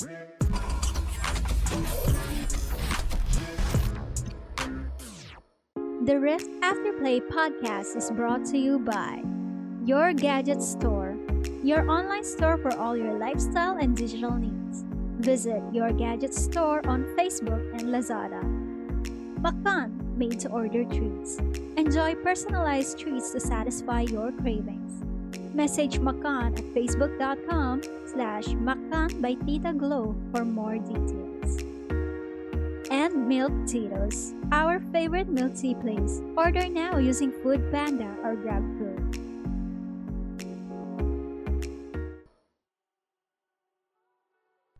The Rift Afterplay podcast is brought to you by Your Gadget Store, your online store for all your lifestyle and digital needs. Visit Your Gadget Store on Facebook and Lazada. Makan, made to order treats. Enjoy personalized treats to satisfy your cravings. Message Makan at facebook.com slash by Tita Glow for more details. And Milk Tito's, our favorite milk tea place. Order now using Food Panda or GrabFood.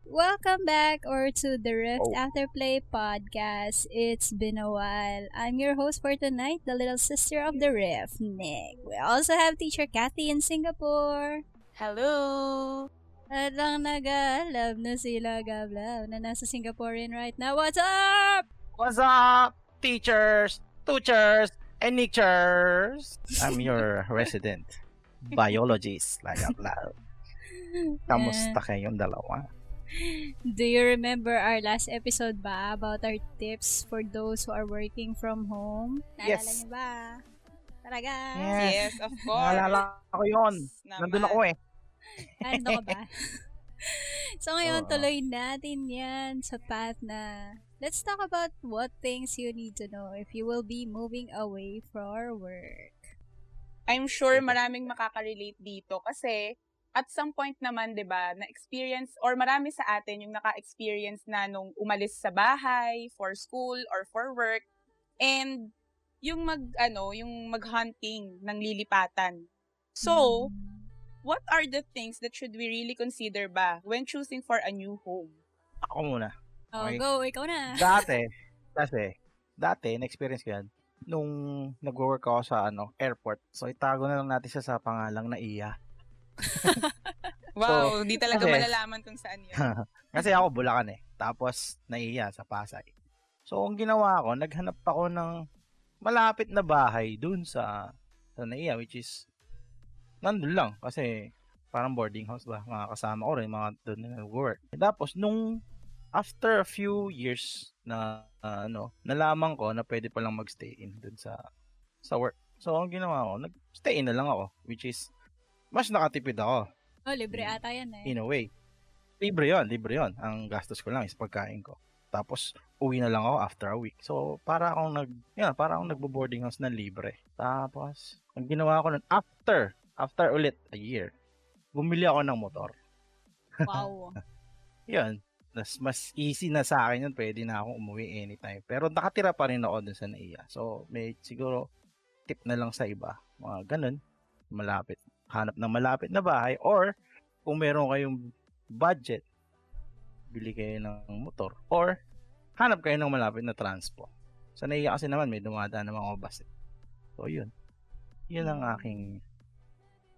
Welcome back or to the Rift Oh. Afterplay podcast. It's been a while. I'm your host for tonight, the little sister of the Rift, Nick. We also have teacher Kathy in Singapore. Hello! At lang nag-alab na sila gablab na nasa Singaporean right now. What's up? What's up, teachers, teachers, and teachers? I'm your resident biologist, loud. Kamusta kayong dalawa? Do you remember our last episode ba about our tips for those who are working from home? Naalala Yes. niyo ba? Talaga? Yes. Yes, of course. Naalala ko yun. Nandun ako eh. Ano ka ba? so ngayon, Oo. tuloy natin yan sa path na let's talk about what things you need to know if you will be moving away for work. I'm sure maraming makaka-relate dito kasi at some point naman, 'di ba, na experience or marami sa atin yung naka-experience na nung umalis sa bahay for school or for work and yung mag ano, yung mag-hunting ng lilipatan. So, Mm. What are the things that should we really consider ba when choosing for a new home? Ako muna. oh, okay. go, ikaw na. Dati, kasi, dati, na-experience ko yan, nung nag-work ako sa ano airport. So, itago na lang natin siya sa pangalang na Iya. Wow, di talaga kasi- malalaman kung saan yun. Kasi ako Bulacan eh. Tapos naiya sa Pasay. So ang ginawa ko, naghanap ako ng malapit na bahay dun sa sa naiya which is nandun lang kasi parang boarding house ba mga kasama ko rin mga doon na nag-work. Tapos nung after a few years na ah, ano, nalaman ko na pwede palang magstay in dun sa sa work. So ang ginawa ko, nag-stay in na lang ako which is mas nakatipid ako Oh, libre ata yan eh. in a way. Libre yon, libre yon. Ang gastos ko lang is pagkain ko. Tapos, uwi na lang ako after a week. So, para akong nag, yan, para akong nagbo-boarding house na libre. Tapos, ang ginawa ko nun, after, after ulit a year, bumili ako ng motor. Wow. Yun. Mas, mas easy na sa akin yun. Pwede na akong umuwi anytime. Pero nakatira pa rin ako dun sa naiya. So, may siguro tip na lang sa iba. Mga ganun. Malapit. Hanap ng malapit na bahay. Or, kung meron kayong budget, bili kayo ng motor. Or, hanap kayo ng malapit na transpo. Sa naiya kasi naman, may dumadaan ng mga bus. eh. So, yun. Yun ang aking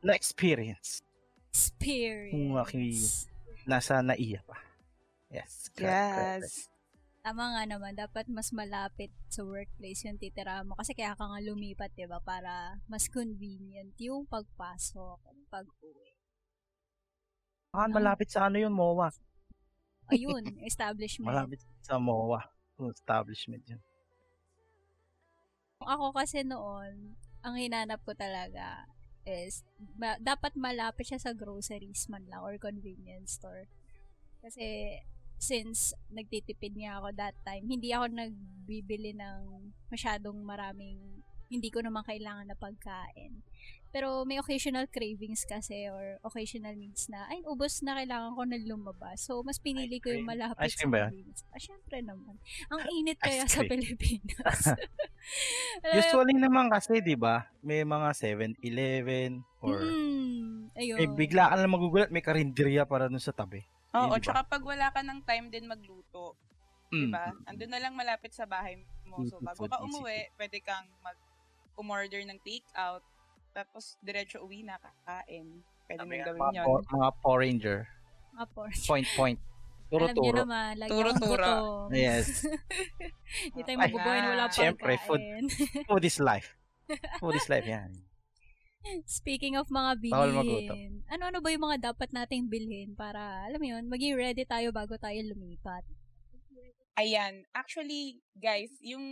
na-experience. Kung aking Experience. nasa naiya pa. Yes. correct, correct, correct. Yes. Tama nga naman, dapat mas malapit sa workplace yung titira mo. Kasi kaya ka nga lumipat, di ba? Para mas convenient yung pagpasok, pag-uwi. Ah, malapit sa ano yun, MOA. Ayun, establishment. Malapit sa MOA. Yung establishment yun. Ako kasi noon, ang hinanap ko talaga is, ma- dapat malapit siya sa groceries man lang or convenience store. Kasi, since nagtitipid nga ako that time, hindi ako nagbibili ng masyadong maraming hindi ko naman kailangan na pagkain. Pero may occasional cravings kasi or occasional needs na, ay, ubos na kailangan ko na lumabas. So, mas pinili ko yung malapit Ice cream ba yan? Ah, syempre naman. Ang init kaya sa. Pilipinas. Usually naman kasi, di ba, may mga 7-Eleven or Mm, ayun. may bigla ka lang magugulat, may karinderya para dun sa tabi. Oo, Yun, di ba? tsaka pag wala ka ng time din magluto, Mm. Diba? Andun na lang malapit sa bahay mo. So, Easy bago ka umuwi, pwede kang mag umorder ng take-out. Tapos, diretso uwi na kakain. Pwede mo gawin Mga, yun. mga Power Ranger. Mga pork. Point, point. Alam niyo Turo-turo. naman, lagi Turo-turo. Yes. Hindi tayo Ay, mabubuhay na wala pagkain. Siyempre, food. Food is life. Food is life, yan. Speaking of mga bilhin, ano-ano ba yung mga dapat nating bilhin para, alam mo yun, maging ready tayo bago tayo lumipat? Ayan, actually, guys, yung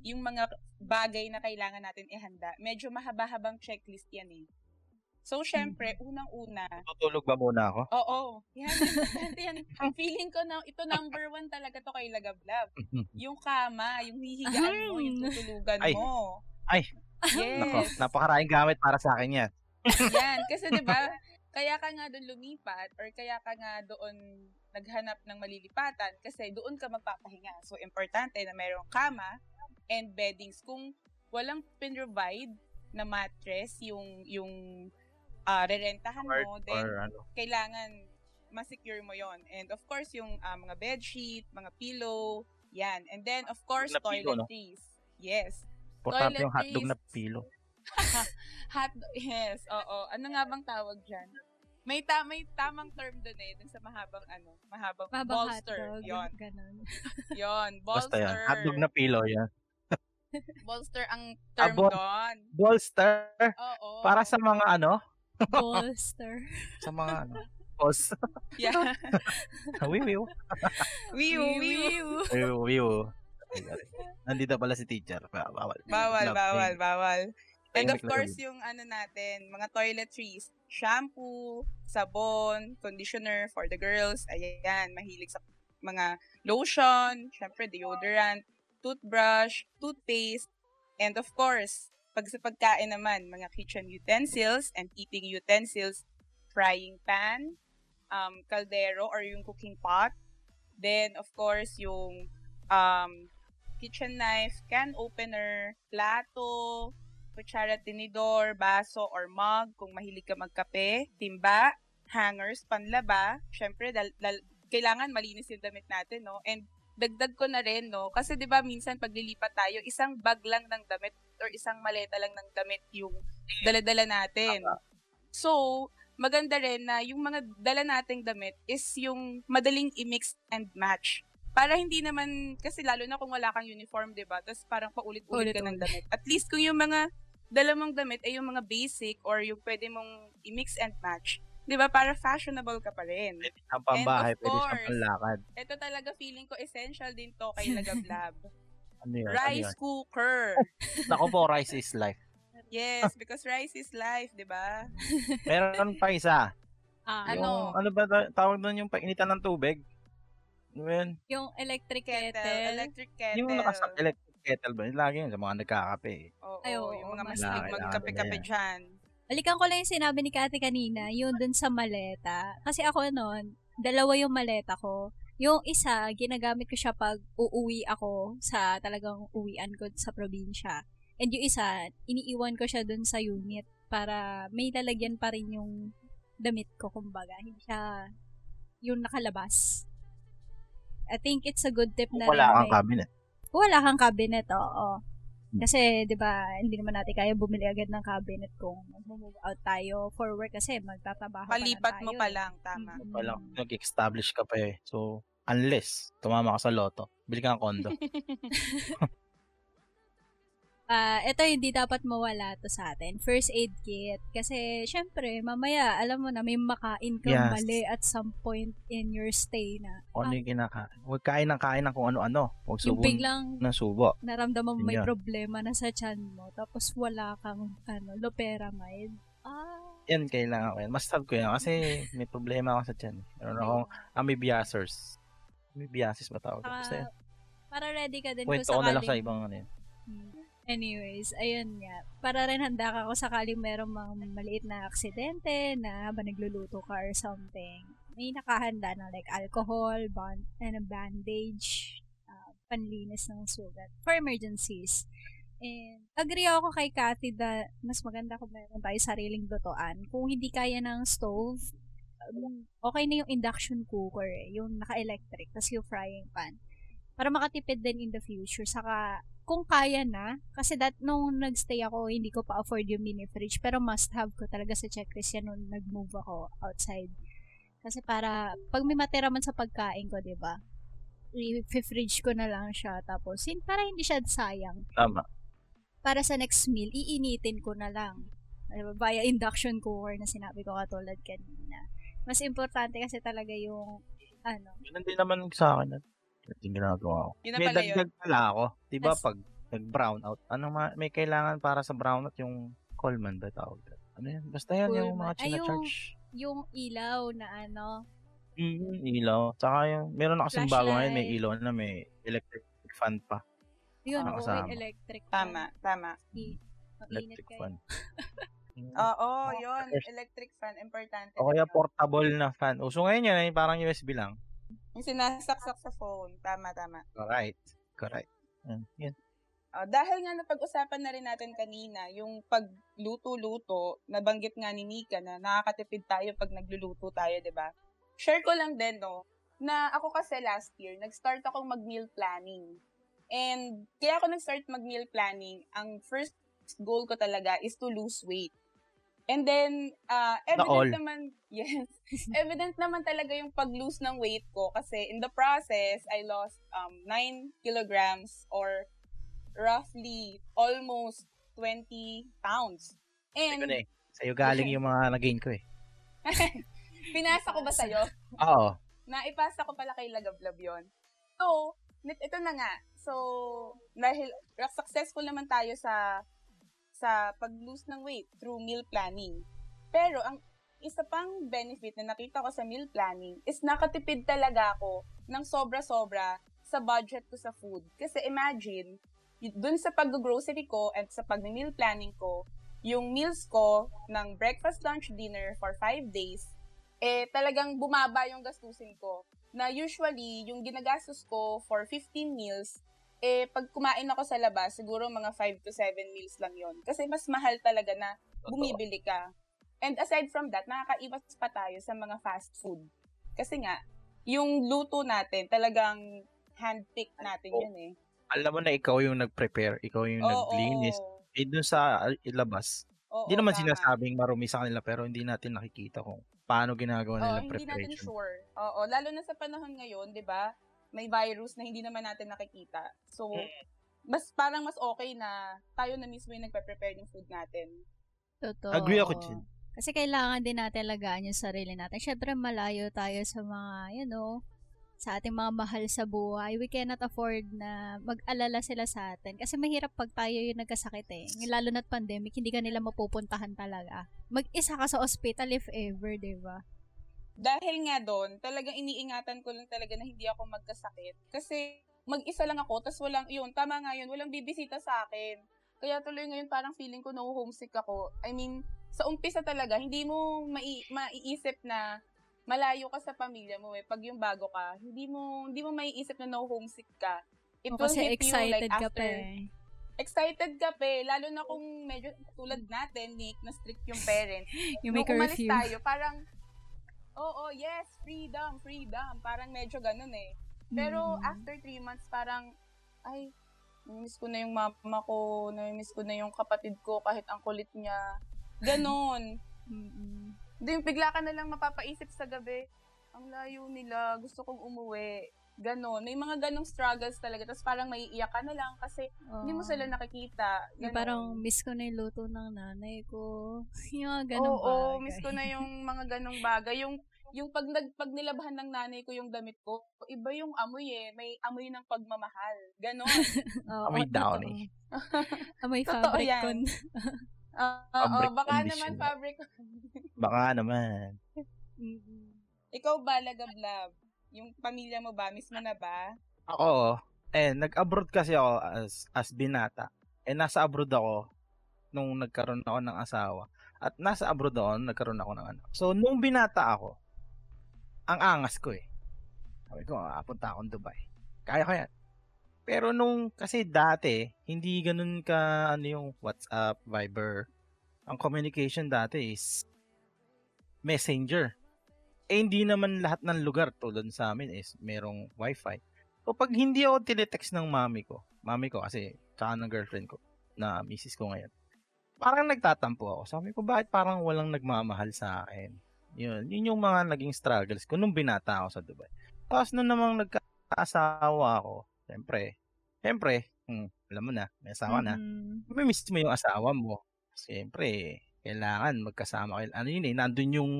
yung mga bagay na kailangan natin ihanda, medyo mahaba-habang checklist yan eh. So, syempre, unang-una, Tutulog ba muna ako? oo, yan, yan. Feeling ko na, ito number one talaga to kay Lagablab. Yung kama, yung hihigaan mo, yung tutulugan Ay. mo. Ay. Nako, Yes. napakaraming gamit para sa akin yan. Yan, kasi 'di ba? Kaya ka nga doon lumipat or kaya ka nga doon naghanap ng malilipatan kasi doon ka magpapahinga. So importante na mayroong kama and beddings. Kung walang pin-provide na mattress yung yung ah, rerentahan Or, mo, then or ano. kailangan ma-secure mo yon And of course, yung ah, mga bedsheet, mga pillow, yan. And then, of course, Na pillow, no? toiletries. Yes. Importante yung hotdog na toiletries. pilo. Hot, yes, oo. Ano nga bang tawag dyan? May, ta- may tamang term doon eh, dun sa mahabang ano, mahabang, Mabang bolster. hotdog. Yon, Ganon. yon, Basta yan. bolster. Hotdog na pilo yan. Bolster ang term Abo- doon. Bolster. Oo. Para sa mga ano? Bolster. Sa mga ano? Bolster. Yeah. Wiwiw. Wiw, wiw. Wiwiw. Nandito pala si teacher. Bawal. Bawal, bawal, bawal. And of course, yung ano natin, mga toiletries, shampoo, sabon, conditioner for the girls, ayan, mahilig sa mga lotion, syempre deodorant, toothbrush, toothpaste, and of course, pag sa pagkain naman, mga kitchen utensils and eating utensils, frying pan, um, caldero or yung cooking pot, then of course, yung um, kitchen knife, can opener, plato, kutsara, tinidor, baso, or mug, kung mahilig ka magkape, timba, hangers, panlaba, syempre, dal, dal, kailangan malinis yung damit natin, no? And dagdag ko na rin, no? Kasi 'di ba minsan paglilipat tayo, isang bag lang ng damit or isang maleta lang ng damit yung dala-dala natin. So, maganda rin na yung mga dala nating damit is yung madaling i-mix and match. Para hindi naman, kasi lalo na kung wala kang uniform, di ba? Tapos parang paulit-ulit ka ng damit. At least kung yung mga dala mong damit ay yung mga basic or yung pwede mong i-mix and match, di ba? Para fashionable ka pa rin. Pwede siyang pambahay, pwede siyang course, panlakad. Ito talaga feeling ko essential din to kay Lagablab. Ano yun? Ano rice yun? cooker. Nako po, rice is life. Yes, because rice is life, di ba? Meron pa isa. Ah, Ano? Yung, ano ba ta- tawag doon yung painitan ng tubig? Ano yun? yung electric Kettle, kettle. electric kettle. Yung nakasak electric kettle ba? Yung Lagi yun sa mga nagkakape. eh. Oo, Ay, oo, yung mga mas- magkape-kape na yan. dyan. Balikan ko lang yung sinabi ni Kati kanina, yung dun sa maleta. Kasi ako noon, dalawa yung maleta ko. Yung isa, ginagamit ko siya pag uuwi ako sa talagang uwian ko sa probinsya. And yung isa, iniiwan ko siya dun sa unit para may lalagyan pa rin yung damit ko, kumbaga. Hindi siya yung nakalabas. I think it's a good tip Kung na wala rin kang cabinet. Kung wala kang cabinet, oo. Hmm. Kasi, di ba, hindi naman natin kaya bumili agad ng cabinet kung mag-move out tayo for work kasi magtatrabaho pa lang Palipat mo tayo pa lang, tama. Mm. Walang nag-establish ka pa eh. So, unless tumama ka sa loto, bili ka ng kondo. Ah, ito hindi dapat mawala to sa atin. First aid kit. Kasi, syempre, mamaya, alam mo na, may makain kang Yes. mali at some point in your stay na. Kung ano ah, yung kinakain. Huwag kain ng kain ng kung ano-ano. Huwag yung subo biglang ng subo. naramdaman mo may Yun. problema na sa tiyan mo, tapos wala kang, ano, loperamide. Ah, Yan, kailangan ko yan. Must have ko yan kasi may problema ako sa tiyan. Meron akong amoebiasis. Amoebiasis ba tawag? Saka, Basta yan. para ready ka din Kwento ko na lang sa ibang ano yan. Hmm. Anyways, ayun nga. Para rin handa ka kung sakaling merong mga maliit na aksidente na habang nagluluto ka or something. May nakahanda na like alcohol, band, and a bandage, uh, panlinis ng sugat for emergencies. And agree ako kay Kathy na mas maganda kung meron tayo sariling lutuan. Kung hindi kaya ng stove, um, okay na yung induction cooker, eh, yung naka-electric, tas yung frying pan. Para makatipid din in the future. Saka, kung kaya na, kasi that, nung nagstay ako, hindi ko pa afford yung mini fridge, pero must have ko talaga sa checklist yan nung nag-move ako outside. Kasi para, pag may matira man sa pagkain ko, di ba i-fridge ko na lang siya, tapos, para hindi siya sayang Tama. para sa next meal, iinitin ko na lang. Diba? Via induction cooker na sinabi ko katulad kanina. Mas importante kasi talaga yung ano. Din naman sa akin. Yung ginagawa ko. Yun May dagdag pala ako. Di ba pag nag-brown out, ano ma- may kailangan para sa brown out yung Coleman ba tawag doon? Ano yan? Basta yan yung mga Coleman. Ay, yung- china-charge. Yung ilaw na ano. Mm, ilaw. Tsaka yung, meron na kasing bago ngayon, may ilaw na may electric fan pa. Yun, Ah, oo, kasama. electric. Tama, tama. I- Mainit Electric kayo. fan. Oo, Oh, yun. Electric fan, importante. o kaya portable na fan. Uso ngayon yan, eh, parang USB lang. Yung sinasaksak sa phone. Tama, tama. Correct. Correct. Yan. yan. Ah, dahil nga napag-usapan na rin natin kanina, yung pagluto-luto, nabanggit nga ni Mika na nakakatipid tayo pag nagluluto tayo, di ba? Share ko lang din, no, na ako kasi last year, nag-start akong mag-meal planning. And kaya ako nag-start mag-meal planning, ang first goal ko talaga is to lose weight. And then, uh, evident all. naman, yes, evident naman talaga yung pag-lose ng weight ko kasi in the process, I lost um, 9 kilograms or roughly almost 20 pounds. And, na eh. Sa'yo galing yung mga nagain ko eh. pinasa ko ba sa'yo? Oo. Naipasa ko pala kay Lagablab yon. So, ito na nga. So, dahil successful naman tayo sa sa pag-lose ng weight through meal planning. Pero, ang isa pang benefit na nakita ko sa meal planning is nakatipid talaga ako ng sobra-sobra sa budget ko sa food. Kasi imagine, dun sa pag-grocery ko at sa pag-meal planning ko, yung meals ko ng breakfast, lunch, dinner for 5 days, eh talagang bumaba yung gastusin ko. Na usually, yung ginagastos ko for 15 meals, eh pag kumain ako sa labas, siguro mga 5 to 7 meals lang yon Kasi mas mahal talaga na bumibili ka. And aside from that, nakakaiwas pa tayo sa mga fast food. Kasi nga, yung luto natin, talagang hand-picked natin Oh. yun eh. Alam mo na ikaw yung nag-prepare, ikaw yung naglinis. Eh, dun sa ilabas, hindi naman tama. sinasabing marumi sa kanila pero hindi natin nakikita kung paano ginagawa nila hindi natin preparation. sure. Oo, lalo na sa panahon ngayon, 'di ba? May virus na hindi naman natin nakikita. So, Mm. mas parang mas okay na tayo na mismo yung nagpe-prepare ng food natin. Totoo. Agree ako dyan. Kasi kailangan din natin alagaan yung sarili natin. Siyempre, malayo tayo sa mga, you know, sa ating mga mahal sa buhay. We cannot afford na mag-alala sila sa atin. Kasi mahirap pag tayo yung nagkasakit eh. Lalo na't pandemic, hindi ka nila mapupuntahan talaga. Mag-isa ka sa hospital if ever, di ba? Dahil nga doon, talagang iniingatan ko lang talaga na hindi ako magkasakit. Kasi mag-isa lang ako, tas walang, yun, tama nga yun, walang bibisita sa akin. Kaya tuloy ngayon parang feeling ko na homesick ako. I mean, sa umpisa talaga, hindi mo mai- maiisip na malayo ka sa pamilya mo eh. Pag yung bago ka, hindi mo hindi mo maiisip na no homesick ka. It O, will kasi hit you excited like ka pa after eh. excited ka pa eh. Lalo na kung medyo tulad natin, Nick, na strict yung parents. May Nung umalis curfew. tayo, parang, oo, yes, freedom, freedom. Parang medyo ganun eh. Pero Mm. after three months, parang, ay, namimiss ko na yung mama ko, namimiss ko na yung kapatid ko kahit ang kulit niya. Ganon. Mm-mm. Hindi, bigla ka na lang mapapaisip sa gabi, ang layo nila, gusto kong umuwi. Ganon. May mga ganong struggles talaga. Tapos parang maiiyak ka na lang kasi hindi mo Oo. sila nakikita. Ganon. parang miss ko na yung luto ng nanay ko. yung mga ganong Oo, bagay. miss ko na yung mga ganong bagay. Yung yung pag nag pag nilabahan ng nanay ko yung damit ko, iba yung amoy eh. May amoy ng pagmamahal. Ganon. Oo, Amoy totoo. downy. Amoy fabric. Ah, Fabric oo, baka naman fabric. Baka naman. Ikaw ba, Lagablab? Yung pamilya mo ba? Miss mo na ba? Ako, eh, nag-abroad kasi ako as, as binata. Eh, nasa abroad ako nung nagkaroon ako ng asawa. At nasa abroad ako nagkaroon ako ng anak. So, nung binata ako, ang angas ko eh. Sabi ko, ah, punta akong Dubai. Kaya ko yan. Pero nung, kasi dati, hindi ganun ka, ano yung WhatsApp, Viber. Ang communication dati is messenger. Eh, hindi naman lahat ng lugar tulad sa amin is merong wifi. So, pag hindi ako tinetext ng mami ko, mami ko kasi, tsaka ng girlfriend ko, na misis ko ngayon, parang nagtatampo ako. Sabi ko, bakit parang walang nagmamahal sa akin? Yun, yun yung mga naging struggles ko nung binata ako sa Dubai. Tapos nung namang nagkaasawa ako, siyempre, siyempre, hmm, alam mo na, may asawa na, Mm-mm. may miss mo yung asawa mo. Siyempre, kailangan magkasama kayo. Ano yun eh, nandun yung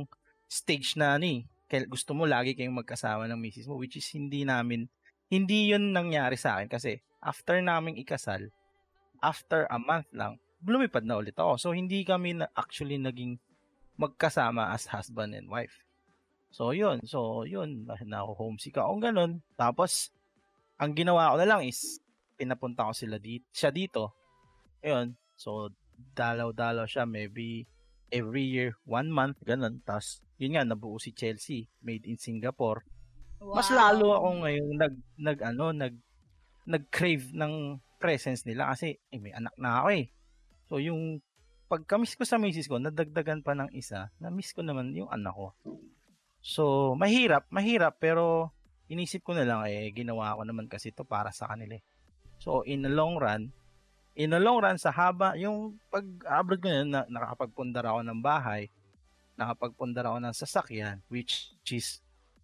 stage na ano eh, gusto mo lagi kayong magkasama ng misis mo, which is hindi namin, hindi yun nangyari sa akin kasi after naming ikasal, after a month lang, lumipad na ulit ako. So, hindi kami na actually naging magkasama as husband and wife. So, yun. So, yun. Na ako homesick ako. ganun. Tapos, ang ginawa ko na lang is, pinapunta ko sila dito, siya dito. Ayun. So, dalaw-dalaw siya. Maybe every year, one month, ganun. Tapos, yun nga, nabuo si Chelsea. Made in Singapore. Mas lalo ako ngayon nag, nag, ano, nag, nag-crave ng presence nila kasi eh, may anak na ako eh. So, yung pagka-miss ko sa misis ko, nadagdagan pa ng isa, na-miss ko naman yung anak ko. So, mahirap, mahirap, pero inisip ko na lang, eh, ginawa ko naman kasi to para sa kanila. eh. So, in the long run, in the long run, sa haba, yung pag-abroad ko yun, na, nakakapagpundar ako ng bahay, nakapagpundar ako ng sasakyan, which is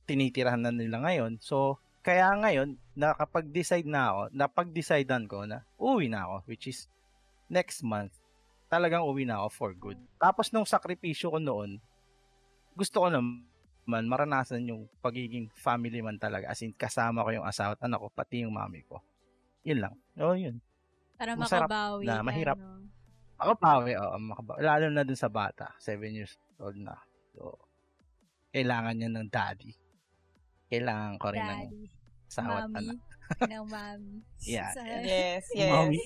tinitirahan na nila ngayon. So, kaya ngayon, nakapag-decide na ako, napag-decidean ko na uwi na ako, which is next month, talagang uwi na ako for good. Tapos nung sakripisyo ko noon, gusto ko naman maranasan yung pagiging family man talaga. As in, kasama ko yung asawa at anak ko, pati yung mami ko. Yun lang. Oo, yun. Para Masarap makabawi. na, mahirap. no? Makabawi, oo, makabawi. Lalo na dun sa bata, 7 years old na. So, kailangan niya ng daddy. Kailangan ko rin ng Daddy, asawa at mommy, anak. ng mommy. Yeah. Sa- Yes, yes. Mommy.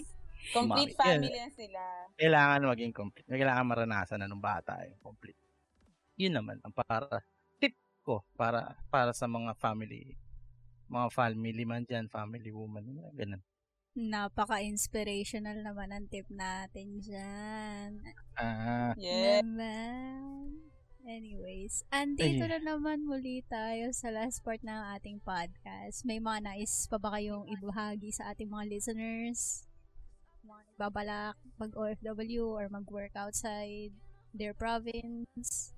Complete Mommy. family na sila. Kailangan maging complete. Kailangan maranasan na nung bata yung complete. Yun naman ang para tip ko para para sa mga family mga family man dyan, family woman, ganun. Napaka-inspirational naman ang tip natin dyan. Ah, Yes. Naman. Anyways, andito Ay. na naman muli tayo sa last part ng ating podcast. May mga nais pa ba kayong ibahagi sa ating mga listeners? Mga nagbabalak mag-OFW or mag-work outside their province?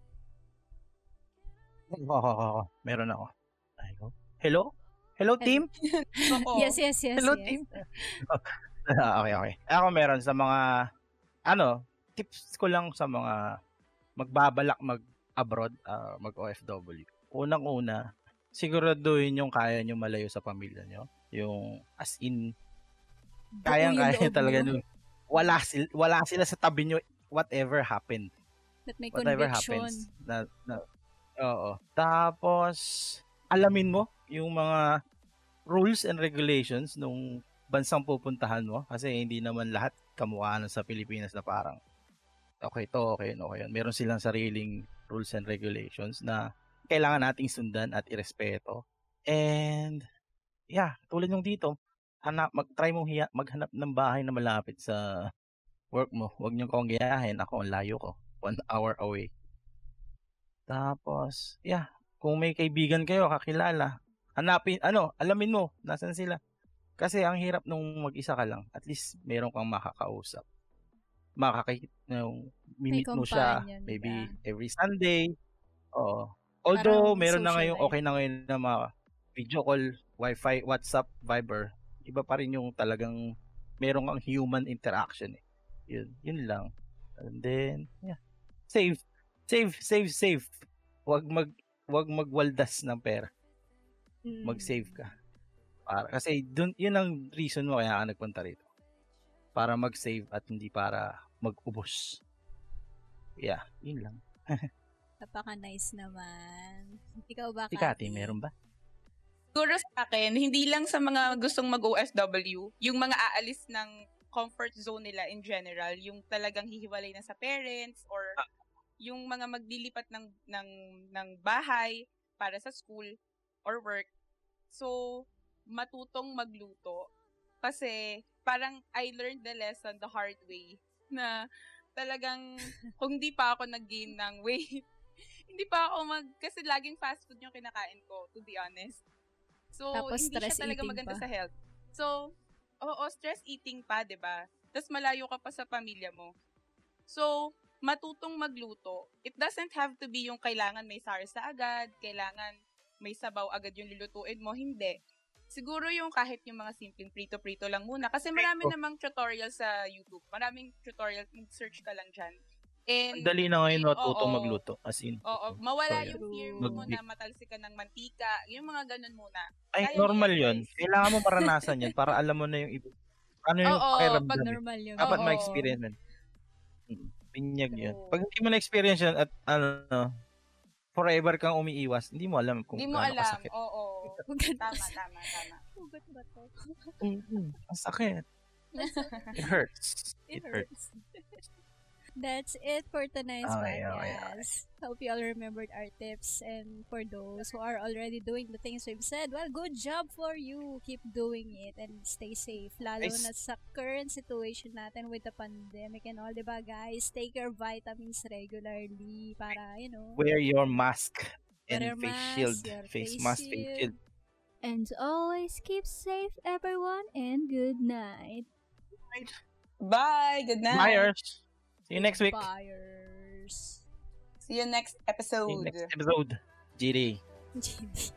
oh, meron ako. Oh. Hello? Hello, team? Oo. Yes, yes, yes. Hello, yes. team? Ah, okay, okay. Ako meron sa mga, ano, tips ko lang sa mga magbabalak mag-abroad, ah, mag-OFW. Unang-una, siguraduhin yung kaya nyo malayo sa pamilya nyo. Yung, as in, kayang-kaya loob talaga nung, wala, sil, wala sila sa tabi nyo, whatever happened. That may Whatever conviction. happens. Na, na, oo. Tapos, alamin mo yung mga rules and regulations nung bansang pupuntahan mo kasi hindi naman lahat kamukha nun sa Pilipinas na parang okay to, okay no, okay yun. Meron silang sariling rules and regulations na kailangan nating sundan at irespeto. And yeah, tulad yung dito, hanap, mag-try mong hiya, maghanap ng bahay na malapit sa work mo. Huwag niyo kong gayahin. Ako, ang layo ko. One hour away. Tapos, yeah, kung may kaibigan kayo, kakilala, hanapin, ano, alamin mo, nasan sila. Kasi ang hirap nung mag-isa ka lang, at least meron kang makakausap. Makakakit, yung mimit mo siya, maybe ka. every Sunday. Oo. Although, Parang meron na ngayon, life. okay na ngayon na mga video call, wifi, WhatsApp, Viber. Iba pa rin yung talagang meron kang human interaction eh. Yun, yun lang. And then, yeah. Save. Save, save, save. Wag mag wag magwaldas ng pera. Mm. Mag-save ka. Para kasi dun yun ang reason mo kaya ka nagpunta rito. Para mag-save at hindi para mag-ubos. Yeah, yun lang. Napaka-nice naman. Ikaw ba, Si Kati, meron ba? Siguro sa akin, hindi lang sa mga gustong mag-OFW, yung mga aalis ng comfort zone nila in general, yung talagang hihiwalay na sa parents or yung mga maglilipat ng ng ng bahay para sa school or work. So, matutong magluto kasi parang I learned the lesson the hard way na talagang kung di pa ako nag-gain ng weight, hindi pa ako mag kasi laging fast food yung kinakain ko to be honest. So, Tapos hindi siya talaga maganda pa. sa health. So, oo, stress eating pa, ba? Tapos malayo ka pa sa pamilya mo. So, matutong magluto. It doesn't have to be yung kailangan may sarsa agad, kailangan may sabaw agad yung lulutuin mo. Hindi. Siguro yung kahit yung mga simpleng prito-prito lang muna. Kasi marami Prito. namang tutorial sa YouTube. Maraming tutorial. Mag-search ka lang dyan. And, Ang dali na ngayon matutong Oo. magluto. As in. Oo, mawala So, yung yun. fear mo Mag- na matalsikan ng mantika, yung mga ganun muna. Ay, Kaya normal yun. guys. Kailangan mo maranasan yun para alam mo na yung iba. Ano yung Oo, pakiramdam. pag. Normal yun. Dapat Oo. ma-experience mo. Mm, Binyag yun. Pag hindi mo na-experience yun at ano, forever kang umiiwas, hindi mo alam kung Hindi mo alam. kasakit. Oo. Hugot Tama, tama, tama. Hugot ba to? Ang sakit. It hurts. It hurts. That's it for tonight's Okay, okay, okay. podcast. Hope you all remembered our tips. And for those who are already doing the things we've said, well, good job for you. Keep doing it and stay safe. Lalo Guys. na sa current situation natin with the pandemic and all, di ba guys? Take your vitamins regularly para, you know, Wear your mask and your face mask, shield. your Face face mask, face shield. shield. And always keep safe, everyone, and good night. Bye. Good night. Buyers. See you next week. Buyers. See you next See episode. you next episode. GD.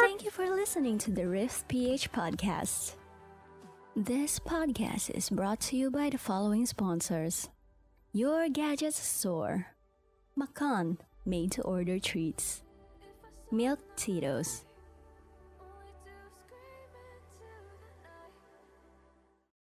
Thank you for listening to the Rift PH podcast. This podcast is brought to you by the following sponsors Your Gadgets Store, Macan, made to order treats, Milk Tito's,